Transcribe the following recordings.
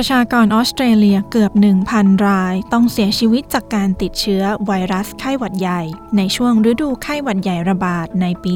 ประชากรออสเตรเลียเกือบ 1,000 ราย ต้องเสียชีวิตจากการติดเชื้อไวรัสไข้หวัดใหญ่ ในช่วงฤดูไข้หวัดใหญ่ระบาดในปี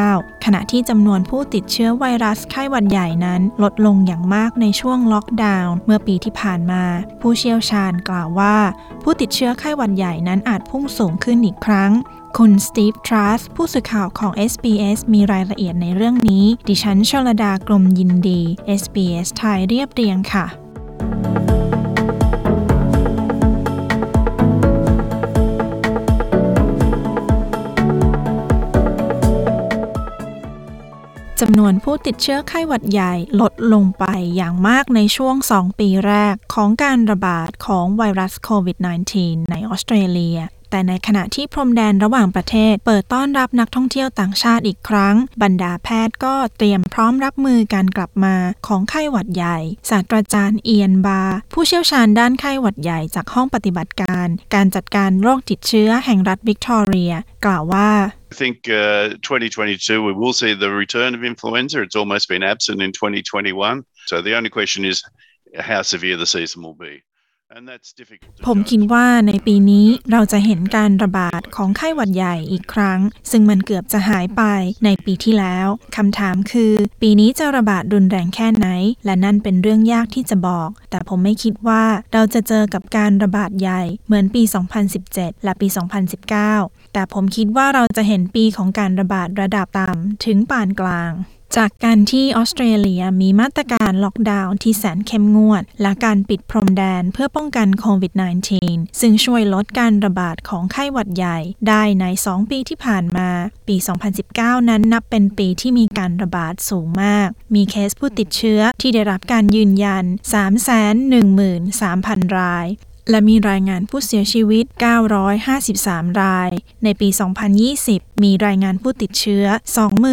2019 ขณะที่จำนวนผู้ติดเชื้อไวรัสไข้หวัดใหญ่นั้นลดลงอย่างมากในช่วงล็อกดาวน์เมื่อปีที่ผ่านมา ผู้เชี่ยวชาญกล่าวว่า ผู้ติดเชื้อไข้หวัดใหญ่นั้นอาจพุ่งสูงขึ้นอีกครั้ง คุณสตีฟทรัสผู้สื่อข่าวของ SBS มีรายละเอียดในเรื่องนี้ ดิฉันชลดากรมยินดี SBS ไทยเรียบเรียงค่ะจำนวนผู้ติดเชื้อไข้หวัดใหญ่ลดลงไปอย่างมากในช่วง 2 ปีแรกของการระบาดของไวรัสโควิด -19 ในออสเตรเลีย แต่ในขณะที่พรมแดนระหว่างประเทศ เปิดต้อนรับนักท่องเที่ยวต่างชาติอีกครั้ง บรรดาแพทย์ก็เตรียมพร้อมรับมือการกลับมาของไข้หวัดใหญ่ ศาสตราจารย์เอียนบา ผู้เชี่ยวชาญด้านไข้หวัดใหญ่จากห้องปฏิบัติการ การจัดการโรคติดเชื้อแห่งรัฐวิกตอเรีย กล่าวว่า I think uh, 2022 we will see the return of influenza. It's almost been absent in 2021. So the only question is how severe the season will be. ผมคิดว่าในปีนี้เราจะเห็นการระบาดของไข้หวัดใหญ่อีกครั้ง ซึ่งมันเกือบจะหายไปในปีที่แล้วคำถามคือ ปีนี้จะระบาดรุนแรงแค่ไหน และนั่นเป็นเรื่องยากที่จะบอก แต่ผมไม่คิดว่าเราจะเจอกับการระบาดใหญ่เหมือนปี 2017 และปี 2019 แต่ผมคิดว่าเราจะเห็นปีของการระบาดระดับต่ำถึงปานกลาง จากการที่ออสเตรเลียมีมาตรการล็อกดาวน์ที่แสนเข้มงวด และการปิดพรมแดนเพื่อป้องกันโควิด -19 ซึ่งช่วยลดการระบาดของไข้หวัดใหญ่ได้ใน 2 ปีที่ผ่านมา ปี 2019 นั้นนับเป็นปีที่มีการระบาดสูงมาก มีเคสผู้ติดเชื้อที่ได้รับการยืนยัน 313,000 ราย และมีรายงานผู้เสียชีวิต 953 ราย ในปี 2020 มีรายงานผู้ติดเชื้อ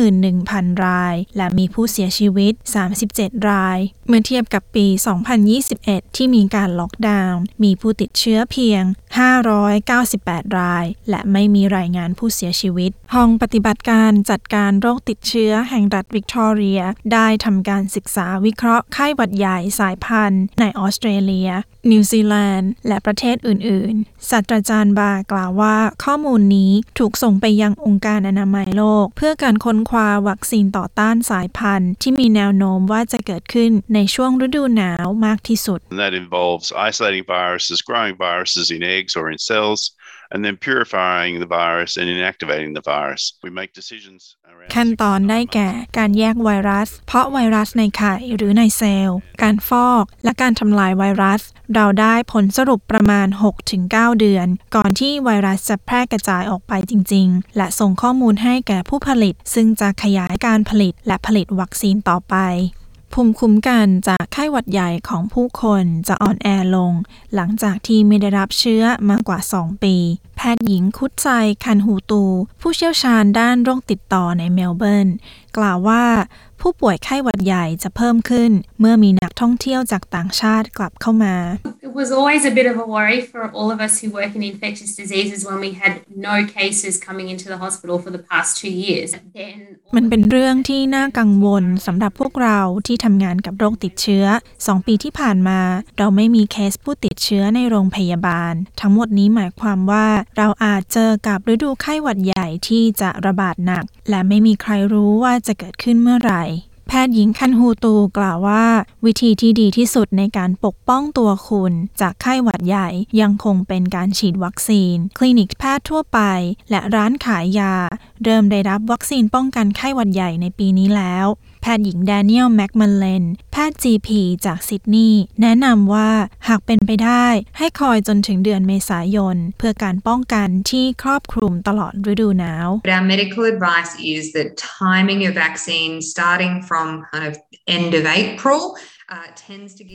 21,000 ราย และมีผู้เสียชีวิต 37 ราย เมื่อเทียบกับปี 2021 ที่มีการล็อกดาวน์ มีผู้ติดเชื้อเพียง 598 ราย และไม่มีรายงานผู้เสียชีวิต ห้องปฏิบัติการจัดการโรคติดเชื้อแห่งรัฐวิกตอเรีย ได้ทำการศึกษาวิเคราะห์ไข้หวัดใหญ่สายพันธุ์ในออสเตรเลีย นิวซีแลนด์ และประเทศอื่น ๆ ศาสตราจารย์บากล่าวว่าข้อมูลนี้ถูกส่งไปยังองค์การอนามัยโลก เพื่อการค้นคว้าวัคซีนต่อต้านสายพันธุ์ ที่มีแนวโน้มว่าจะเกิดขึ้นในช่วงฤดูหนาวมากที่สุด And that involves isolating viruses, growing viruses in eggs or in cells, and then purifying the virus and inactivating the virus. We make decisions around ขั้นตอนได้แก่การแยกไวรัส เพราะไวรัสในไข่หรือในเซลล์ การฟอก และการทำลายไวรัส เราได้ผลสรุปประมาณ 6-9 เดือน ก่อนที่ไวรัสจะแพร่กระจายออกไปจริง ๆ และส่งข้อมูลให้แก่ผู้ผลิต ซึ่งจะขยายการผลิตและผลิตวัคซีนต่อไป ภูมิคุ้มกันจากไข้หวัดใหญ่ของผู้คนจะอ่อนแอลง หลังจากที่ไม่ได้รับเชื้อมากว่า 2 ปี แพทย์หญิงคุดไซคันฮูตู ผู้เชี่ยวชาญด้านโรคติดต่อในเมลเบิร์น กล่าวว่า ผู้ป่วยไข้หวัดใหญ่จะเพิ่มขึ้น เมื่อมีนักท่องเที่ยวจากต่างชาติกลับเข้ามา It was always a bit of a worry for all of us who work in infectious diseases when we had no cases coming into the hospital for the past two years. Then มันเป็นเรื่องที่น่ากังวลสำหรับพวกเราที่ทำงานกับโรคติดเชื้อ 2 ปีที่ผ่านมา เราไม่มีเคสผู้ติดเชื้อในโรงพยาบาล ทั้งหมดนี้หมายความว่าเราอาจเจอกับฤดูไข้หวัดใหญ่ที่จะระบาดหนัก และไม่มีใครรู้ว่าจะเกิดขึ้นเมื่อไหร่แพ ทย์หญิงคันฮูตูกล่าวว่า วิธีที่ดีที่สุดในการปกป้องตัวคุณ จากไข้หวัดใหญ่ยังคงเป็นการฉีดวัคซีน คลินิกแพทย์ทั่วไป และร้านขายยา เริ่มได้รับวัคซีนป้องกันไข้หวัดใหญ่ในปีนี้แล้วแพทย์หญิงแดเนียลแม็กมันเลนแพทย์ GP จากซิดนีย์แนะนำว่าหากเป็นไปได้ให้คอยจนถึงเดือนเมษายน เพื่อการป้องกันที่ครอบคลุมตลอดฤดูหนาว But our medical advice is that timing your vaccine starting from kind of end of April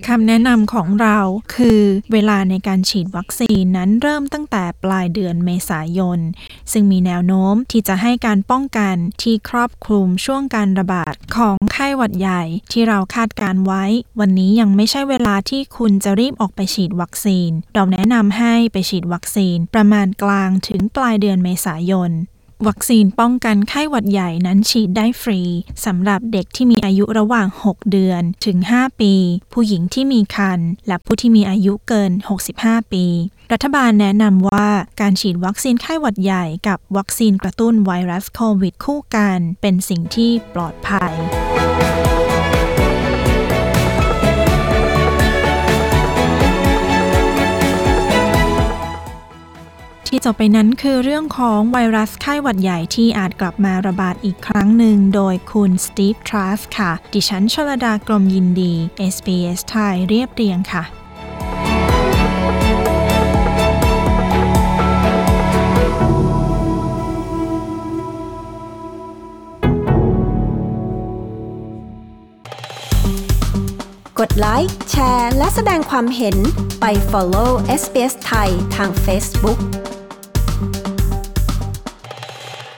คำแนะนำของเราคือเวลาในการฉีดวัคซีนนั้นเริ่มตั้งแต่ปลายเดือนเมษายน ซึ่งมีแนวโน้มที่จะให้การป้องกันที่ครอบคลุมช่วงการระบาดของไข้หวัดใหญ่ที่เราคาดการไว้ วันนี้ยังไม่ใช่เวลาที่คุณจะรีบออกไปฉีดวัคซีน เราแนะนำให้ไปฉีดวัคซีนประมาณกลางถึงปลายเดือนเมษายน วัคซีนป้องกันไข้หวัดใหญ่นั้นฉีดได้ฟรีสำหรับเด็กที่มีอายุระหว่าง 6 เดือนถึง 5 ปี ผู้หญิงที่มีครรภ์และผู้ที่มีอายุเกิน 65 ปี รัฐบาลแนะนำว่าการฉีดวัคซีนไข้หวัดใหญ่กับวัคซีนกระตุ้นไวรัสโควิดคู่กัน เป็นสิ่งที่ปลอดภัย ที่จบไปนั้นคือเรื่องของไวรัสไข้หวัดใหญ่ที่อาจกลับมาระบาดอีกครั้งหนึ่ง โดยคุณสตีฟทรัสค่ะ ดิฉันชลดากรมยินดี SBS ไทยเรียบเรียงค่ะกดไลค์ แชร์ และแสดงความเห็นไป follow SBS ไทยทาง Facebook